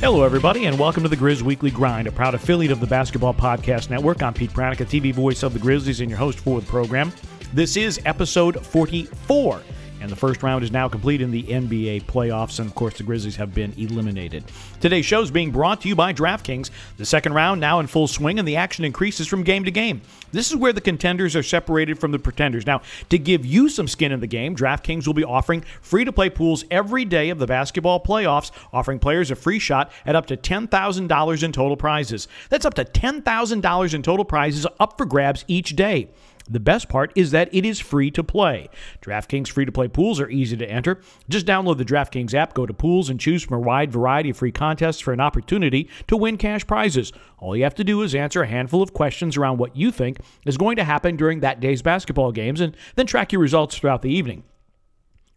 Hello, everybody, and welcome to the Grizz Weekly Grind, a proud affiliate of the Basketball Podcast Network. I'm Pete Pranica, TV voice of the Grizzlies, and your host for the program. This is episode 44. And the first round is now complete in the NBA playoffs, and of course, the Grizzlies have been eliminated. Today's show is being brought to you by DraftKings. The second round now in full swing, and the action increases from game to game. This is where the contenders are separated from the pretenders. Now, to give you some skin in the game, DraftKings will be offering free to play pools every day of the basketball playoffs, offering players a free shot at up to $10,000 in total prizes. That's up to $10,000 in total prizes up for grabs each day. The best part is that it is free to play. DraftKings free to play pools are easy to enter. Just download the DraftKings app, go to pools, and choose from a wide variety of free contests for an opportunity to win cash prizes. All you have to do is answer a handful of questions around what you think is going to happen during that day's basketball games and then track your results throughout the evening.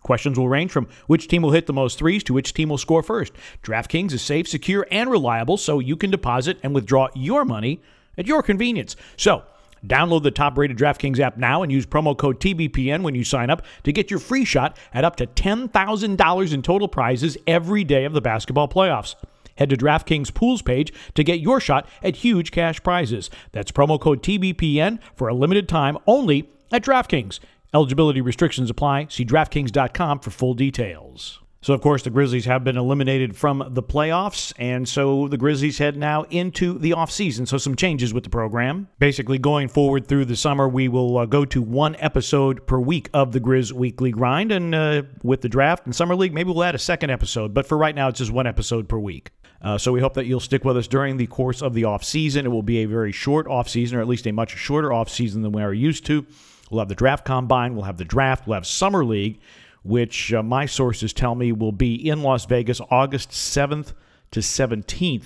Questions will range from which team will hit the most threes to which team will score first. DraftKings is safe, secure, and reliable, so you can deposit and withdraw your money at your convenience. So, Download the top rated DraftKings app now and use promo code TBPN when you sign up to get your free shot at up to $10,000 in total prizes every day of the basketball playoffs. Head to DraftKings Pools page to get your shot at huge cash prizes. That's promo code TBPN for a limited time only at DraftKings. Eligibility restrictions apply. See DraftKings.com for full details. So, of course, the Grizzlies have been eliminated from the playoffs, and so the Grizzlies head now into the offseason. So, some changes with the program. Basically, going forward through the summer, we will uh, go to one episode per week of the Grizz Weekly Grind, and uh, with the draft and Summer League, maybe we'll add a second episode, but for right now, it's just one episode per week. Uh, so we hope that you'll stick with us during the course of the offseason. It will be a very short offseason, or at least a much shorter offseason than we are used to. We'll have the draft combine, we'll have the draft, we'll have Summer League which uh, my sources tell me will be in Las Vegas August 7th to 17th.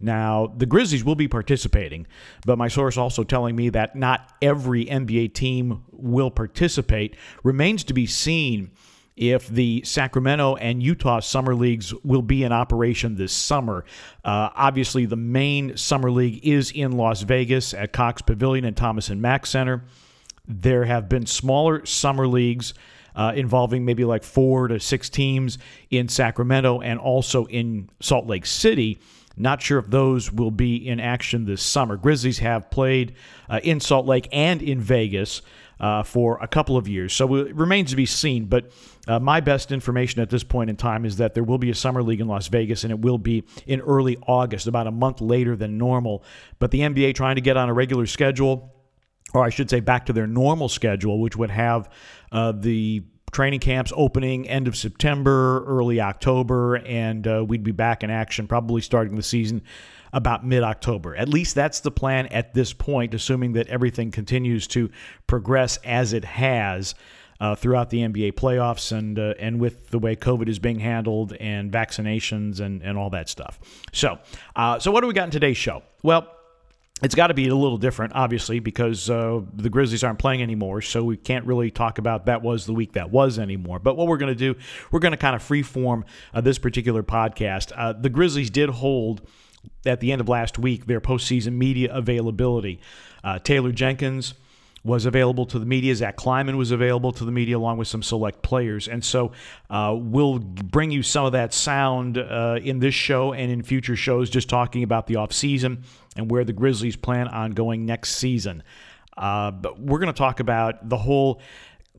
Now, the Grizzlies will be participating, but my source also telling me that not every NBA team will participate. Remains to be seen if the Sacramento and Utah summer leagues will be in operation this summer. Uh, obviously, the main summer league is in Las Vegas at Cox Pavilion and Thomas and Mack Center. There have been smaller summer leagues uh, involving maybe like four to six teams in Sacramento and also in Salt Lake City. Not sure if those will be in action this summer. Grizzlies have played uh, in Salt Lake and in Vegas uh, for a couple of years, so it remains to be seen. But uh, my best information at this point in time is that there will be a summer league in Las Vegas, and it will be in early August, about a month later than normal. But the NBA trying to get on a regular schedule or I should say, back to their normal schedule, which would have uh, the training camps opening end of September, early October, and uh, we'd be back in action probably starting the season about mid October. At least that's the plan at this point, assuming that everything continues to progress as it has. Uh, throughout the NBA playoffs and uh, and with the way COVID is being handled and vaccinations and, and all that stuff. So uh, so what do we got in today's show? Well, it's got to be a little different, obviously, because uh, the Grizzlies aren't playing anymore. So we can't really talk about that was the week that was anymore. But what we're going to do, we're going to kind of freeform uh, this particular podcast. Uh, the Grizzlies did hold at the end of last week their postseason media availability. Uh, Taylor Jenkins was available to the media. Zach Kleiman was available to the media along with some select players. And so uh, we'll bring you some of that sound uh, in this show and in future shows, just talking about the offseason and where the Grizzlies plan on going next season. Uh, but we're going to talk about the whole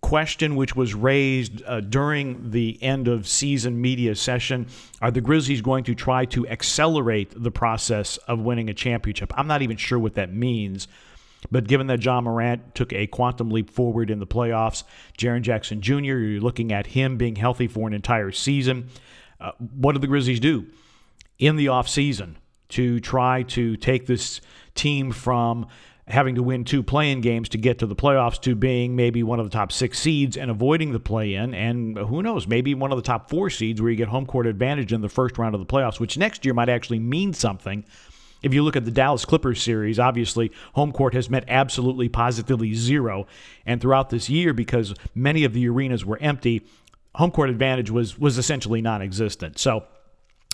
question which was raised uh, during the end of season media session are the Grizzlies going to try to accelerate the process of winning a championship? I'm not even sure what that means. But given that Ja Morant took a quantum leap forward in the playoffs, Jaren Jackson Jr., you're looking at him being healthy for an entire season. Uh, what do the Grizzlies do in the offseason to try to take this team from having to win two play-in games to get to the playoffs to being maybe one of the top six seeds and avoiding the play-in and who knows maybe one of the top four seeds where you get home court advantage in the first round of the playoffs which next year might actually mean something if you look at the Dallas Clippers series, obviously home court has meant absolutely positively zero. And throughout this year, because many of the arenas were empty, home court advantage was was essentially non-existent. So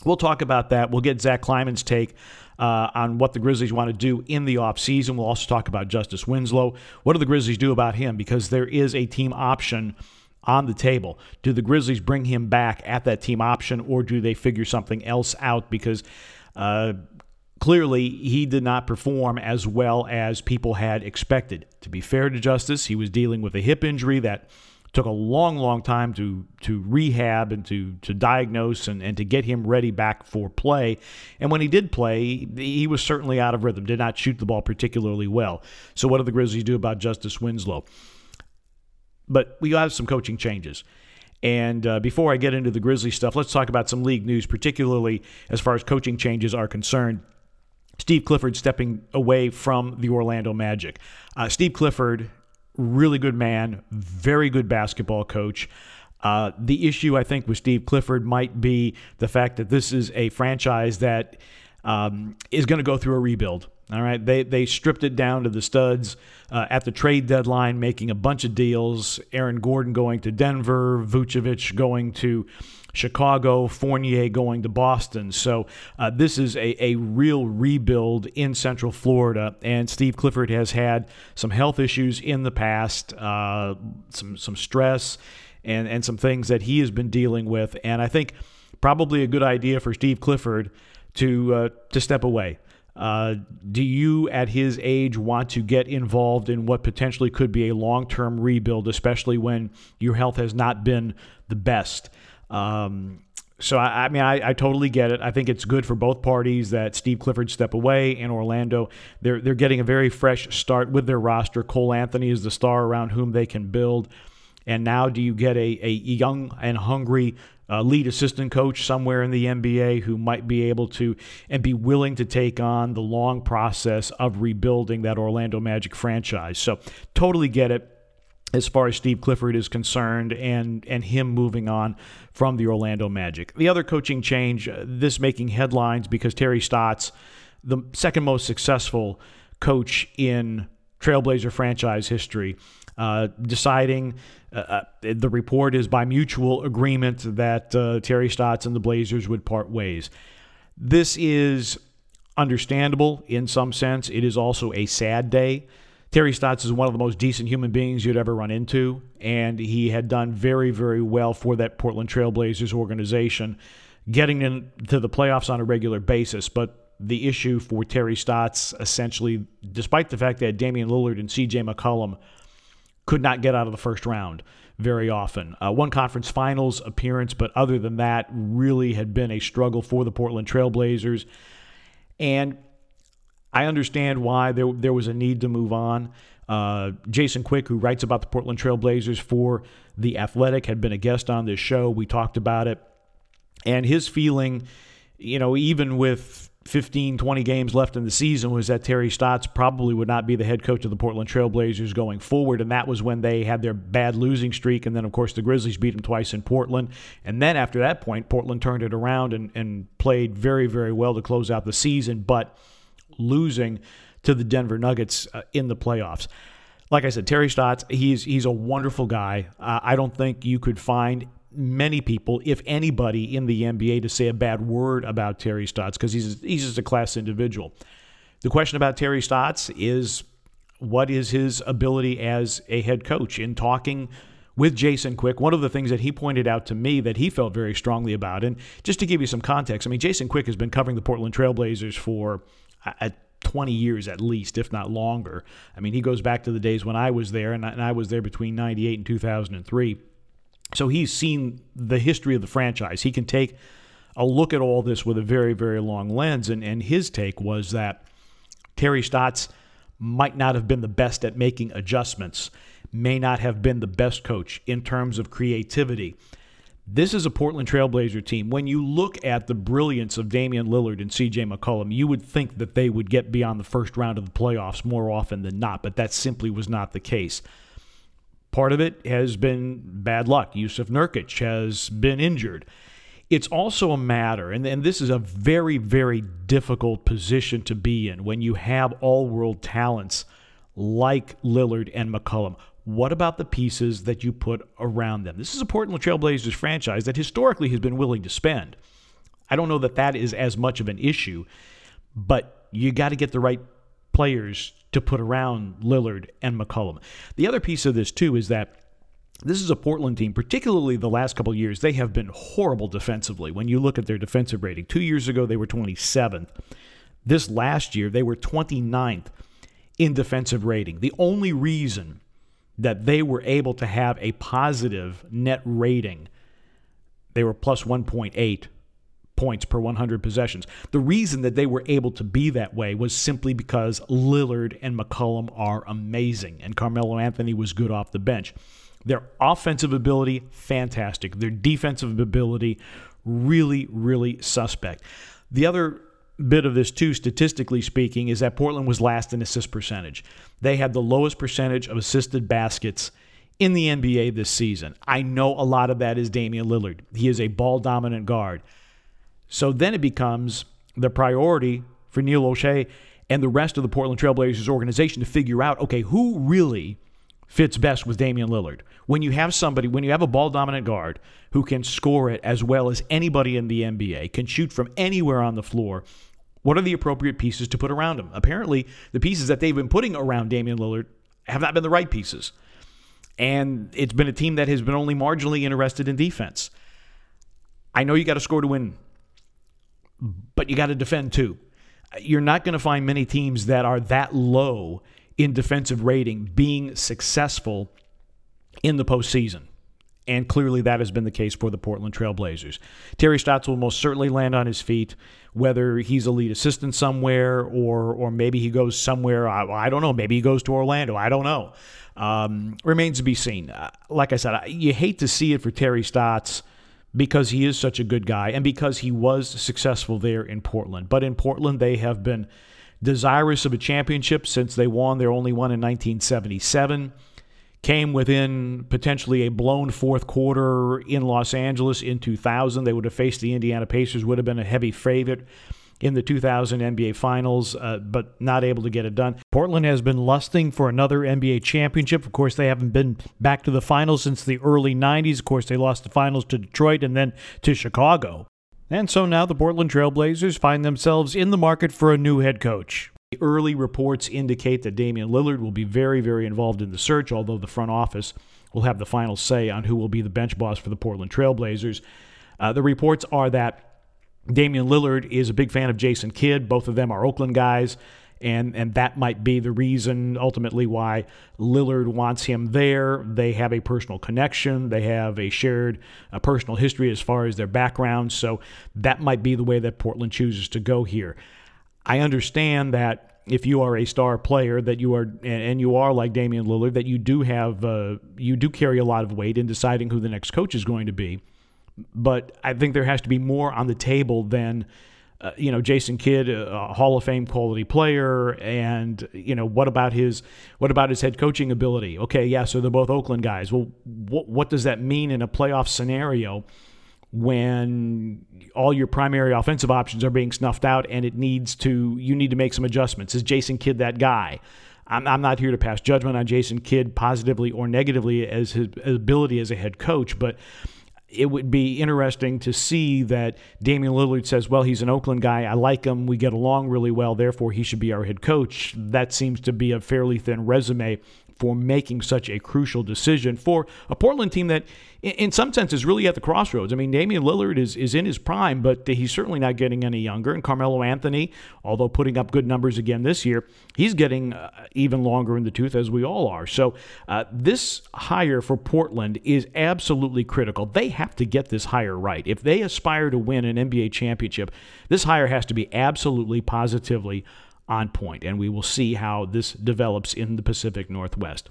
we'll talk about that. We'll get Zach Kleiman's take uh, on what the Grizzlies want to do in the offseason. We'll also talk about Justice Winslow. What do the Grizzlies do about him? Because there is a team option on the table. Do the Grizzlies bring him back at that team option, or do they figure something else out? Because uh, clearly he did not perform as well as people had expected. To be fair to Justice, he was dealing with a hip injury that took a long, long time to to rehab and to to diagnose and, and to get him ready back for play. And when he did play, he was certainly out of rhythm, did not shoot the ball particularly well. So what do the Grizzlies do about Justice Winslow? But we have some coaching changes. And uh, before I get into the Grizzly stuff, let's talk about some league news, particularly as far as coaching changes are concerned. Steve Clifford stepping away from the Orlando Magic. Uh, Steve Clifford, really good man, very good basketball coach. Uh, the issue, I think, with Steve Clifford might be the fact that this is a franchise that um, is going to go through a rebuild. All right, they they stripped it down to the studs uh, at the trade deadline, making a bunch of deals. Aaron Gordon going to Denver, Vucevic going to Chicago, Fournier going to Boston. So uh, this is a, a real rebuild in Central Florida, and Steve Clifford has had some health issues in the past, uh, some some stress, and and some things that he has been dealing with. And I think probably a good idea for Steve Clifford to uh, to step away. Uh, do you, at his age, want to get involved in what potentially could be a long term rebuild, especially when your health has not been the best? Um, so I, I mean, I, I, totally get it. I think it's good for both parties that Steve Clifford step away and Orlando. They're they're getting a very fresh start with their roster. Cole Anthony is the star around whom they can build. And now, do you get a, a young and hungry uh, lead assistant coach somewhere in the NBA who might be able to and be willing to take on the long process of rebuilding that Orlando Magic franchise. So, totally get it as far as Steve Clifford is concerned and and him moving on from the Orlando Magic. The other coaching change, uh, this making headlines because Terry Stotts, the second most successful coach in Trailblazer franchise history, uh, deciding uh, uh, the report is by mutual agreement that uh, Terry Stotts and the Blazers would part ways. This is understandable in some sense. It is also a sad day. Terry Stotts is one of the most decent human beings you'd ever run into, and he had done very, very well for that Portland Trailblazers organization, getting into the playoffs on a regular basis. But the issue for Terry Stotts, essentially, despite the fact that Damian Lillard and C.J. McCollum could not get out of the first round very often. Uh, one conference finals appearance, but other than that, really had been a struggle for the Portland Trailblazers. And I understand why there, there was a need to move on. Uh, Jason Quick, who writes about the Portland Trailblazers for The Athletic, had been a guest on this show. We talked about it. And his feeling, you know, even with 15, 20 games left in the season was that Terry Stotts probably would not be the head coach of the Portland Trailblazers going forward. And that was when they had their bad losing streak. And then, of course, the Grizzlies beat them twice in Portland. And then after that point, Portland turned it around and, and played very, very well to close out the season, but losing to the Denver Nuggets uh, in the playoffs. Like I said, Terry Stotts, he's, he's a wonderful guy. Uh, I don't think you could find many people, if anybody, in the NBA to say a bad word about Terry Stotts because he's he's just a class individual. The question about Terry Stotts is what is his ability as a head coach in talking with Jason Quick. One of the things that he pointed out to me that he felt very strongly about, and just to give you some context, I mean, Jason Quick has been covering the Portland Trailblazers for at 20 years at least, if not longer. I mean, he goes back to the days when I was there, and I, and I was there between 98 and 2003. So he's seen the history of the franchise. He can take a look at all this with a very, very long lens. And, and his take was that Terry Stotts might not have been the best at making adjustments, may not have been the best coach in terms of creativity. This is a Portland Trailblazer team. When you look at the brilliance of Damian Lillard and CJ McCollum, you would think that they would get beyond the first round of the playoffs more often than not, but that simply was not the case. Part of it has been bad luck. Jusuf Nurkic has been injured. It's also a matter, and, and this is a very, very difficult position to be in when you have all world talents like Lillard and McCollum. What about the pieces that you put around them? This is a Portland Trailblazers franchise that historically has been willing to spend. I don't know that that is as much of an issue, but you got to get the right players to put around Lillard and McCollum. The other piece of this, too, is that this is a Portland team, particularly the last couple years, they have been horrible defensively. When you look at their defensive rating, two years ago they were 27th. This last year they were 29th in defensive rating. The only reason that they were able to have a positive net rating, they were plus 1.8 points per 100 possessions. The reason that they were able to be that way was simply because Lillard and McCollum are amazing, and Carmelo Anthony was good off the bench. Their offensive ability, fantastic. Their defensive ability, really, really suspect. The other bit of this, too, statistically speaking, is that Portland was last in assist percentage. They had the lowest percentage of assisted baskets in the NBA this season. I know a lot of that is Damian Lillard. He is a ball dominant guard. So then it becomes the priority for Neil Olshey and the rest of the Portland Trailblazers organization to figure out okay, who really fits best with Damian Lillard. When you have somebody, when you have a ball dominant guard who can score it as well as anybody in the NBA, can shoot from anywhere on the floor, what are the appropriate pieces to put around him? Apparently, the pieces that they've been putting around Damian Lillard have not been the right pieces. And it's been a team that has been only marginally interested in defense. I know you got to score to win, but you got to defend too. You're not going to find many teams that are that low in defensive rating being successful in the postseason. And clearly that has been the case for the Portland Trailblazers. Terry Stotts will most certainly land on his feet, whether he's a lead assistant somewhere or or maybe he goes somewhere. I, I don't know. Maybe he goes to Orlando. I don't know. Um, remains to be seen. Uh, like I said, you hate to see it for Terry Stotts because he is such a good guy and because he was successful there in Portland. But in Portland, they have been desirous of a championship since they won their only one in 1977. Came within potentially a blown fourth quarter in Los Angeles in 2000. They would have faced the Indiana Pacers, would have been a heavy favorite in the 2000 NBA Finals, uh, but not able to get it done. Portland has been lusting for another NBA championship. Of course, they haven't been back to the finals since the early 90s. Of course, they lost the finals to Detroit and then to Chicago. And so now the Portland Trailblazers find themselves in the market for a new head coach. Early reports indicate that Damian Lillard will be very, very involved in the search, although the front office will have the final say on who will be the bench boss for the Portland Trailblazers. Uh, the reports are that Damian Lillard is a big fan of Jason Kidd. Both of them are Oakland guys and and that might be the reason ultimately why Lillard wants him there. They have a personal connection. They have a shared uh, personal history as far as their background. So that might be the way that Portland chooses to go here. I understand that if you are a star player that you are and you are like Damian Lillard that you do have uh, you do carry a lot of weight in deciding who the next coach is going to be. But I think there has to be more on the table than uh, you know, Jason Kidd, a Hall of Fame quality player, and you know, what about his what about his head coaching ability? Okay, yeah, so they're both Oakland guys. Well, what what does that mean in a playoff scenario when all your primary offensive options are being snuffed out and it needs to you need to make some adjustments? Is Jason Kidd that guy? I'm, I'm not here to pass judgment on Jason Kidd positively or negatively as his ability as a head coach, but it would be interesting to see that Damian Lillard says, well, he's an Oakland guy. I like him. We get along really well. Therefore, he should be our head coach. That seems to be a fairly thin resume for making such a crucial decision for a Portland team that, in some sense, is really at the crossroads. I mean, Damian Lillard is, is in his prime, but he's certainly not getting any younger. And Carmelo Anthony, although putting up good numbers again this year, he's getting uh, even longer in the tooth, as we all are. So, uh, this hire for Portland is absolutely critical. They have to get this hire right. If they aspire to win an NBA championship, this hire has to be absolutely, positively on point, and we will see how this develops in the Pacific Northwest.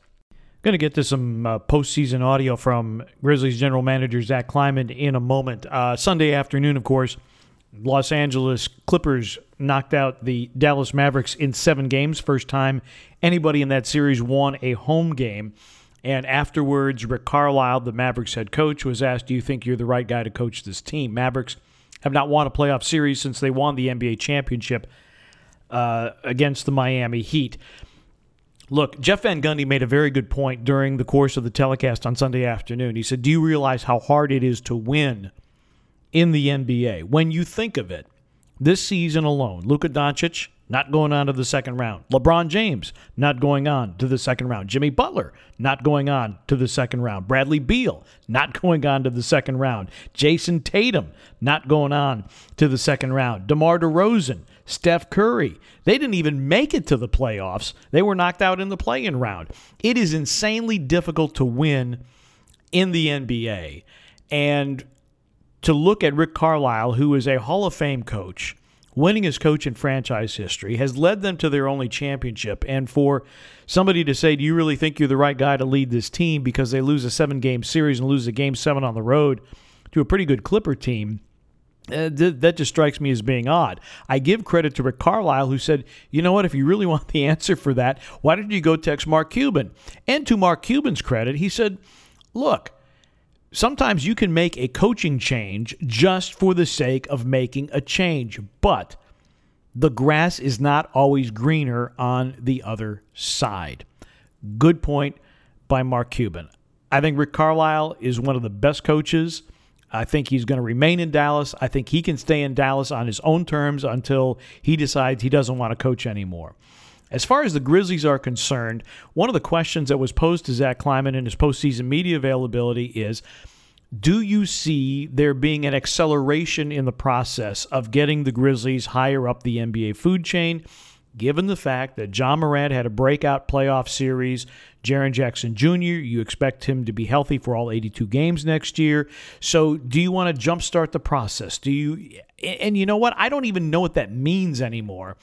Going to get to some uh, postseason audio from Grizzlies general manager Zach Kleiman in a moment. Uh, Sunday afternoon, of course, Los Angeles Clippers knocked out the Dallas Mavericks in seven games. First time anybody in that series won a home game. And afterwards, Rick Carlisle, the Mavericks head coach, was asked, Do you think you're the right guy to coach this team? Mavericks have not won a playoff series since they won the NBA championship uh, against the Miami Heat. Look, Jeff Van Gundy made a very good point during the course of the telecast on Sunday afternoon. He said, Do you realize how hard it is to win in the NBA? When you think of it, this season alone, Luka Doncic, not going on to the second round. LeBron James, not going on to the second round. Jimmy Butler, not going on to the second round. Bradley Beal, not going on to the second round. Jayson Tatum, not going on to the second round. DeMar DeRozan, Steph Curry. They didn't even make it to the playoffs. They were knocked out in the play in round. It is insanely difficult to win in the NBA. And to look at Rick Carlisle, who is a Hall of Fame coach, winning as coach in franchise history, has led them to their only championship. And for somebody to say, Do you really think you're the right guy to lead this team because they lose a seven game series and lose a game seven on the road to a pretty good Clipper team? Uh, th- that just strikes me as being odd. I give credit to Rick Carlisle, who said, you know what, if you really want the answer for that, why don't you go text Mark Cuban? And to Mark Cuban's credit, he said, look, sometimes you can make a coaching change just for the sake of making a change, but the grass is not always greener on the other side. Good point by Mark Cuban. I think Rick Carlisle is one of the best coaches I think he's going to remain in Dallas. I think he can stay in Dallas on his own terms until he decides he doesn't want to coach anymore. As far as the Grizzlies are concerned, one of the questions that was posed to Zach Kleiman in his postseason media availability is Do you see there being an acceleration in the process of getting the Grizzlies higher up the NBA food chain? given the fact that Ja Morant had a breakout playoff series, Jaren Jackson Jr., you expect him to be healthy for all 82 games next year. So, do you want to jumpstart the process? Do you, and you know what? I don't even know what that means anymore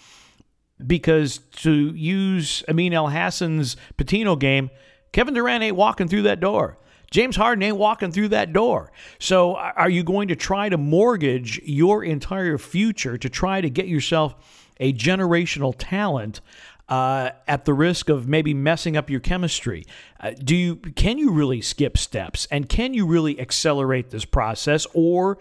because to use Amin El Hassan's Pitino game, Kevin Durant ain't walking through that door. James Harden ain't walking through that door. So, are you going to try to mortgage your entire future to try to get yourself a generational talent uh, at the risk of maybe messing up your chemistry. Uh, do you can you really skip steps and can you really accelerate this process or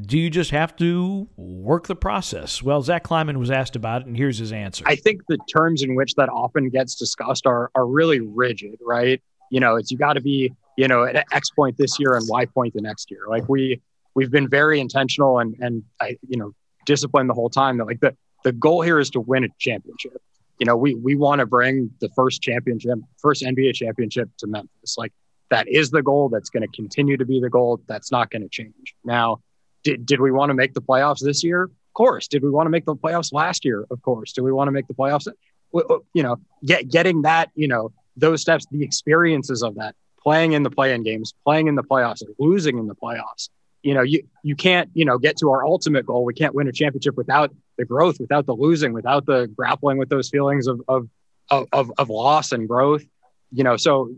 do you just have to work the process? Well, Zach Kleiman was asked about it, and here's his answer. I think the terms in which that often gets discussed are are really rigid, right? You know, it's you got to be, you know, at X point this year and Y point the next year. Like we we've been very intentional and and I, you know, disciplined the whole time that like the the goal here is to win a championship. You know, we we want to bring the first championship, first NBA championship to Memphis. Like that is the goal. That's going to continue to be the goal. That's not going to change. Now, did did we want to make the playoffs this year? Of course. Did we want to make the playoffs last year? Of course. Do we want to make the playoffs? You know, get getting that. You know, those steps, the experiences of that, playing in the play-in games, playing in the playoffs, losing in the playoffs you know, you you can't, you know, get to our ultimate goal. We can't win a championship without the growth, without the losing, without the grappling with those feelings of of of, of loss and growth. You know, so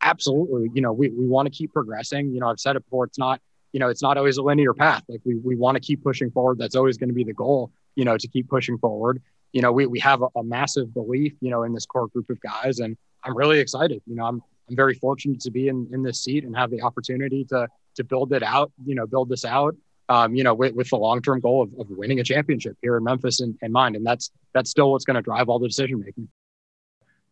absolutely, you know, we, we want to keep progressing. You know, I've said it before, it's not, you know, it's not always a linear path. Like we, we want to keep pushing forward. That's always going to be the goal, you know, to keep pushing forward. You know, we, we have a, a massive belief, you know, in this core group of guys. And I'm really excited. You know, I'm, I'm very fortunate to be in, in this seat and have the opportunity to to build it out, you know, build this out, um, you know, with, with the long term goal of, of, winning a championship here in Memphis in, in mind. And that's that's still what's going to drive all the decision making.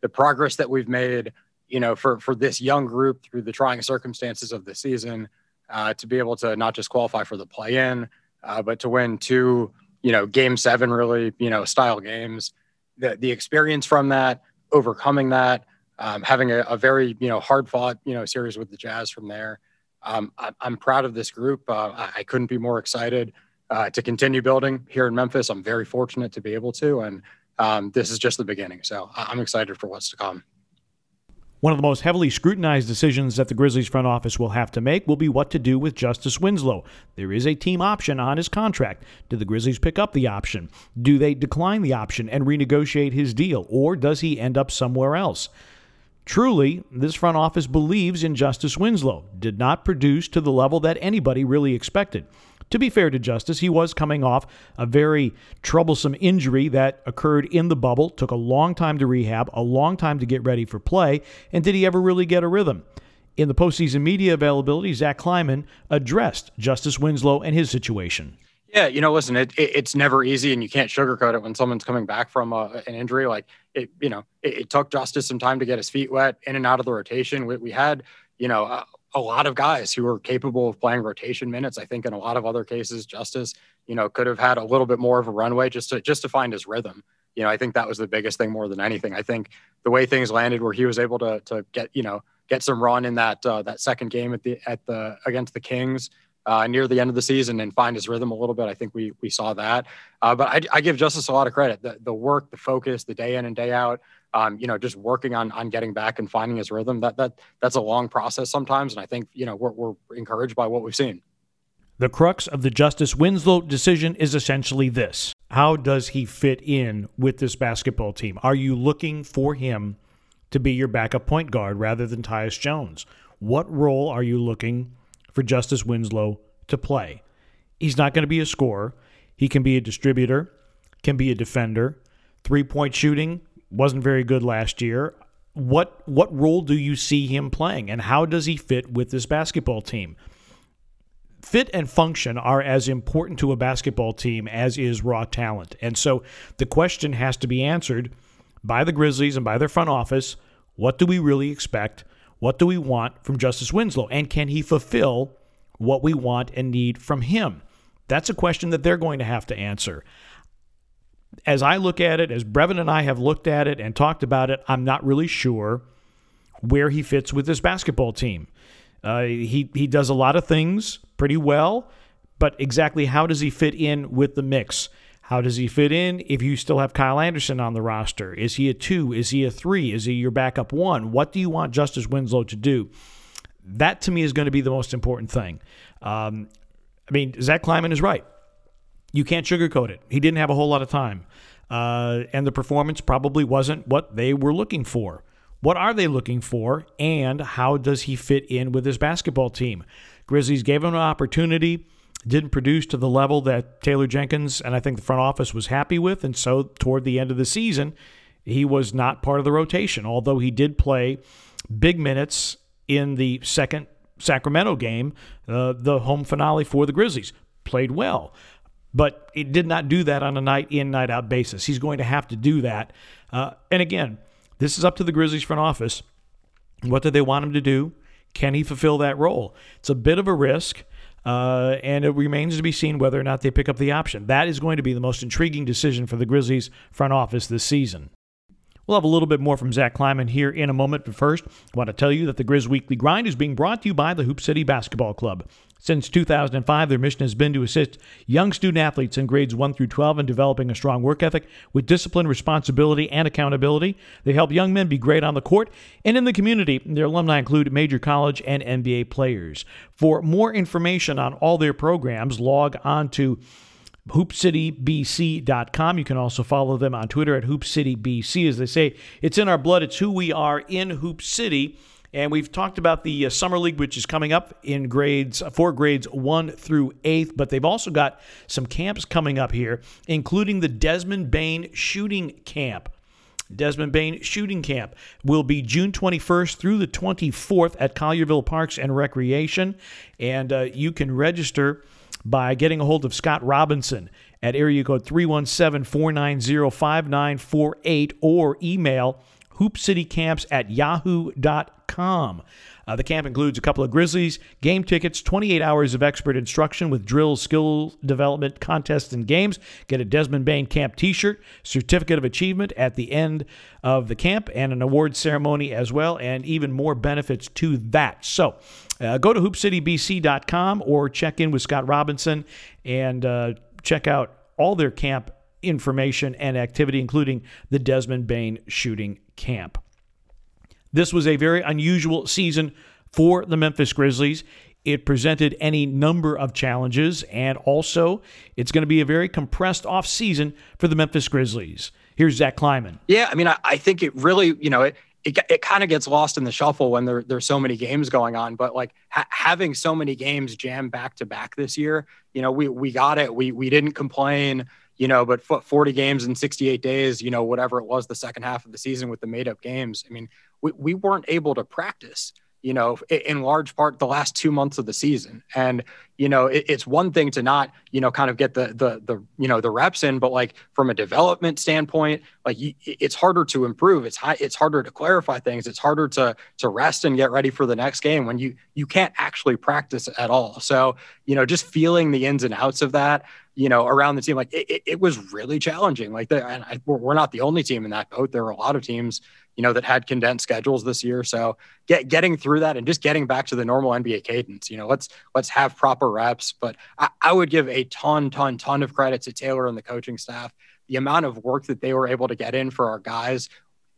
The progress that we've made, you know, for for this young group through the trying circumstances of the season, uh, to be able to not just qualify for the play in, uh, but to win two, you know, game seven really, you know, style games. The the experience from that, overcoming that, um, having a, a, very you know hard fought you know series with the Jazz from there, um, I, am proud of this group. Uh, I, I, couldn't be more excited uh, to continue building here in Memphis. I'm very fortunate to be able to, and um, this is just the beginning. So I'm excited for what's to come. One of the most heavily scrutinized decisions that the Grizzlies front office will have to make will be what to do with Justice Winslow. There is a team option on his contract. Do the Grizzlies pick up the option? Do they decline the option and renegotiate his deal, or does he end up somewhere else? Truly, this front office believes in Justice Winslow, did not produce to the level that anybody really expected. To be fair to Justice, he was coming off a very troublesome injury that occurred in the bubble, took a long time to rehab, a long time to get ready for play, and did he ever really get a rhythm? In the postseason media availability, Zach Kleiman addressed Justice Winslow and his situation. Yeah, you know, listen, it, it, it's never easy, and you can't sugarcoat it when someone's coming back from a, an injury. Like it, you know, it, it, took Justice some time to get his feet wet in and out of the rotation. We, we had, you know, a, a, lot of guys who were capable of playing rotation minutes. I think in a lot of other cases, Justice, you know, could have had a little bit more of a runway just to just to find his rhythm. you know, I think that was the biggest thing more than anything. I think the way things landed, where he was able to to get you know get some run in that uh, that second game at the at the against the Kings. Uh, near the end of the season and find his rhythm a little bit. I think we we saw that. Uh, but I, I, give Justice a lot of credit. The, the work, the focus, the day in and day out. Um, you know, just working on on getting back and finding his rhythm. That that that's a long process sometimes. And I think you know we're, we're encouraged by what we've seen. The crux of the Justice Winslow decision is essentially this How does he fit in with this basketball team? Are you looking for him to be your backup point guard rather than Tyus Jones? What role are you looking for Justice Winslow to play? He's not going to be a scorer. He can be a distributor, can be a defender. Three point shooting wasn't very good last year. What what role do you see him playing and how does he fit with this basketball team? fit and function are as important to a basketball team as is raw talent. And so the question has to be answered by the Grizzlies and by their front office what do we really expect? What do we want from Justice Winslow? And can he fulfill what we want and need from him? That's a question that they're going to have to answer. As I look at it, as Brevin and I have looked at it and talked about it, I'm not really sure where he fits with this basketball team. Uh, he he does a lot of things pretty well, but exactly how does he fit in with the mix? How does he fit in if you still have Kyle Anderson on the roster? Is he a two? Is he a three? Is he your backup one? What do you want Justice Winslow to do? That to me is going to be the most important thing. Um, I mean, Zach Kleiman is right. You can't sugarcoat it. He didn't have a whole lot of time. Uh, and the performance probably wasn't what they were looking for. What are they looking for, and how does he fit in with his basketball team? Grizzlies gave him an opportunity, didn't produce to the level that Taylor Jenkins and I think the front office was happy with, and so toward the end of the season, he was not part of the rotation, although he did play big minutes in the second Sacramento game, uh, the home finale for the Grizzlies. Played well, but it did not do that on a night in, night out basis. He's going to have to do that. Uh, and again, this is up to the Grizzlies front office. What do they want him to do? Can he fulfill that role? It's a bit of a risk. Uh, and it remains to be seen whether or not they pick up the option. That is going to be the most intriguing decision for the Grizzlies front office this season. We'll have a little bit more from Zach Kleiman here in a moment, but first, I want to tell you that the Grizz Weekly Grind is being brought to you by the Hoop City Basketball Club. Since 2005, their mission has been to assist young student athletes in grades 1 through 12 in developing a strong work ethic with discipline, responsibility, and accountability. They help young men be great on the court and in the community. Their alumni include major college and NBA players. For more information on all their programs, log on to hoopcitybc.com. You can also follow them on Twitter at hoopcitybc. As they say, it's in our blood. It's who we are in Hoop City. And we've talked about the uh, summer league, which is coming up in grades four grades one through eighth. But they've also got some camps coming up here, including the Desmond Bane shooting camp. Desmond Bane Shooting Camp will be June 21st through the 24th at Collierville Parks and Recreation. And uh, you can register by getting a hold of Scott Robinson at area code 317 490 5948 or email hoopcitycamps at yahoo.com. Uh, the camp includes a couple of Grizzlies, game tickets, 28 hours of expert instruction with drills, skill development, contests, and games. Get a Desmond Bane Camp t shirt, certificate of achievement at the end of the camp, and an award ceremony as well, and even more benefits to that. So, uh, go to hoopcitybc.com or check in with Scott Robinson and uh, check out all their camp information and activity, including the Desmond Bane shooting camp. This was a very unusual season for the Memphis Grizzlies. It presented any number of challenges, and also it's going to be a very compressed off season for the Memphis Grizzlies. Here's Zach Kleiman. Yeah, I mean, I, I think it really, you know, it, it, it kind of gets lost in the shuffle when there, there's so many games going on. But like ha- having so many games jammed back to back this year, you know, we we got it. We we didn't complain, you know. But 40 games in 68 days, you know, whatever it was, the second half of the season with the made up games. I mean, we we weren't able to practice you know, in large part the last two months of the season. And, you know, it, it's one thing to not, you know, kind of get the, the, the, you know, the reps in, but like from a development standpoint, like it's harder to improve. It's high, it's harder to clarify things. It's harder to, to rest and get ready for the next game when you, you can't actually practice at all. So, you know, just feeling the ins and outs of that, you know, around the team. Like it, it was really challenging. Like the, and I, we're not the only team in that boat. There are a lot of teams, you know, that had condensed schedules this year. So get, getting through that and just getting back to the normal NBA cadence, you know, let's, let's have proper reps. But I, I would give a ton, ton, ton of credit to Taylor and the coaching staff. The amount of work that they were able to get in for our guys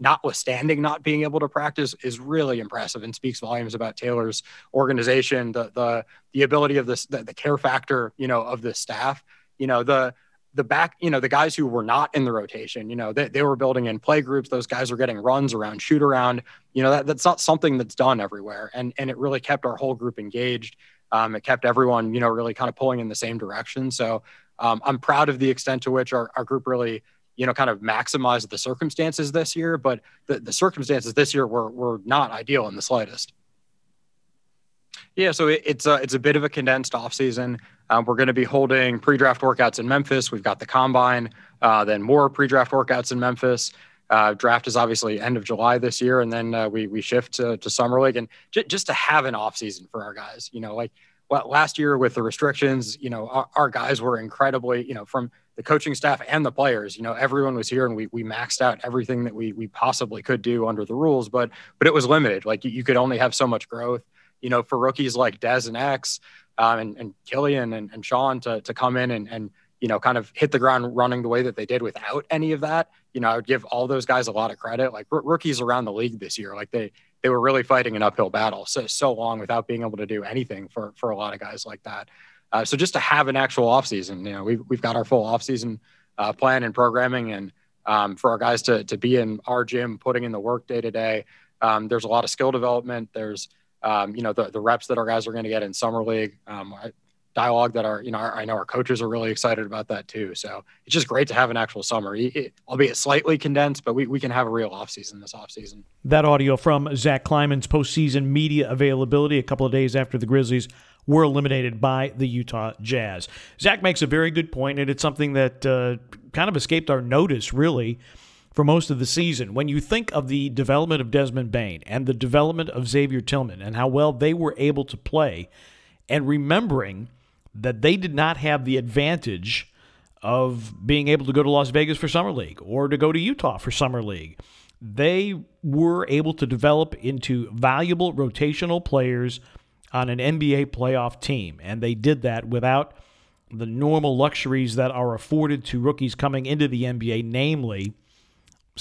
notwithstanding not being able to practice is really impressive and speaks volumes about Taylor's organization, the the the ability of this the, the care factor, you know, of the staff you know the the back you know the guys who were not in the rotation you know they, they were building in play groups. Those guys were getting runs around shoot around. You know that, that's not something that's done everywhere. And and it really kept our whole group engaged. Um, it kept everyone you know really kind of pulling in the same direction. So um, i'm proud of the extent to which our, our group really you know kind of maximized the circumstances this year but the, the circumstances this year were, were not ideal in the slightest yeah, so it, it's a it's a bit of a condensed offseason. Um, we're going to be holding pre-draft workouts in Memphis. We've got the combine, uh, then more pre-draft workouts in Memphis. Uh, draft is obviously end of July this year, and then uh, we we shift to, to summer league, and j- just to have an offseason for our guys. You know, like well, last year with the restrictions, you know, our, our, guys were incredibly, you know, from the coaching staff and the players, you know, everyone was here and we, we maxed out everything that we, we possibly could do under the rules, but, but it was limited. Like you, you could only have so much growth you know, for rookies like Dez and X um, and, and Killian and, and Sean to, to come in and, and, you know, kind of hit the ground running the way that they did without any of that. You know, I would give all those guys a lot of credit. Like r- rookies around the league this year, like they they were really fighting an uphill battle so so long without being able to do anything for for a lot of guys like that. Uh, so just to have an actual offseason, you know, we've we've got our full offseason uh, plan and programming, and um, for our guys to to be in our gym, putting in the work day to day. Um, there's a lot of skill development. There's um, you know, the, the reps that our guys are going to get in summer league, um, dialogue that our, you know, our, I know our coaches are really excited about that too. So it's just great to have an actual summer, it, albeit slightly condensed, but we, we can have a real offseason this offseason. That audio from Zach Kleiman's postseason media availability a couple of days after the Grizzlies were eliminated by the Utah Jazz. Zach makes a very good point, and it's something that uh, kind of escaped our notice, really for most of the season. When you think of the development of Desmond Bane and the development of Xavier Tillman and how well they were able to play, and remembering that they did not have the advantage of being able to go to Las Vegas for Summer League or to go to Utah for Summer League. They were able to develop into valuable rotational players on an NBA playoff team, and they did that without the normal luxuries that are afforded to rookies coming into the NBA, namely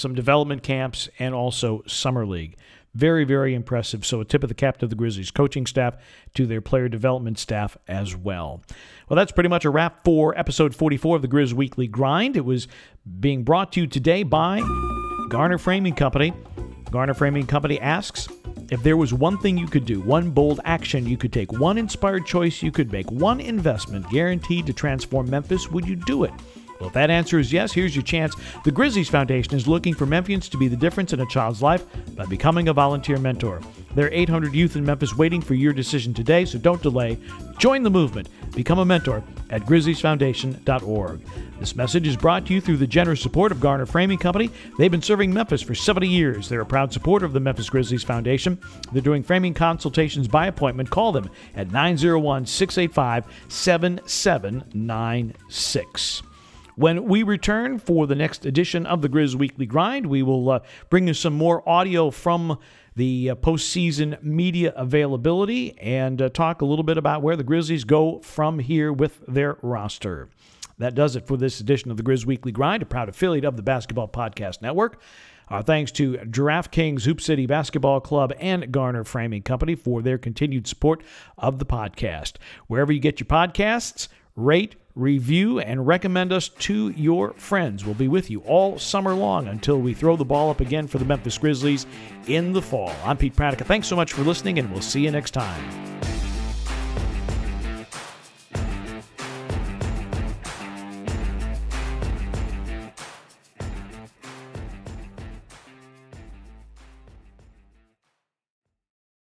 some development camps, and also Summer League. Very, very impressive. So, a tip of the cap to the Grizzlies coaching staff, to their player development staff as well. Well, that's pretty much a wrap for episode 44 of the Grizz Weekly Grind. It was being brought to you today by Garner Framing Company. Garner Framing Company asks if there was one thing you could do, one bold action you could take, one inspired choice you could make, one investment guaranteed to transform Memphis, would you do it? Well, if that answer is yes, here's your chance. The Grizzlies Foundation is looking for Memphians to be the difference in a child's life by becoming a volunteer mentor. There are 800 youth in Memphis waiting for your decision today, so don't delay. Join the movement. Become a mentor at grizzliesfoundation.org. This message is brought to you through the generous support of Garner Framing Company. They've been serving Memphis for 70 years. They're a proud supporter of the Memphis Grizzlies Foundation. They're doing framing consultations by appointment. Call them at 901 685 7796. When we return for the next edition of the Grizz Weekly Grind, we will uh, bring you some more audio from the uh, postseason media availability and uh, talk a little bit about where the Grizzlies go from here with their roster. That does it for this edition of the Grizz Weekly Grind, a proud affiliate of the Basketball Podcast Network. Our thanks to DraftKings, Hoop City Basketball Club, and Garner Framing Company for their continued support of the podcast. Wherever you get your podcasts, rate, review, and recommend us to your friends. We'll be with you all summer long until we throw the ball up again for the Memphis Grizzlies in the fall. I'm Pete Pranica. Thanks so much for listening, and we'll see you next time.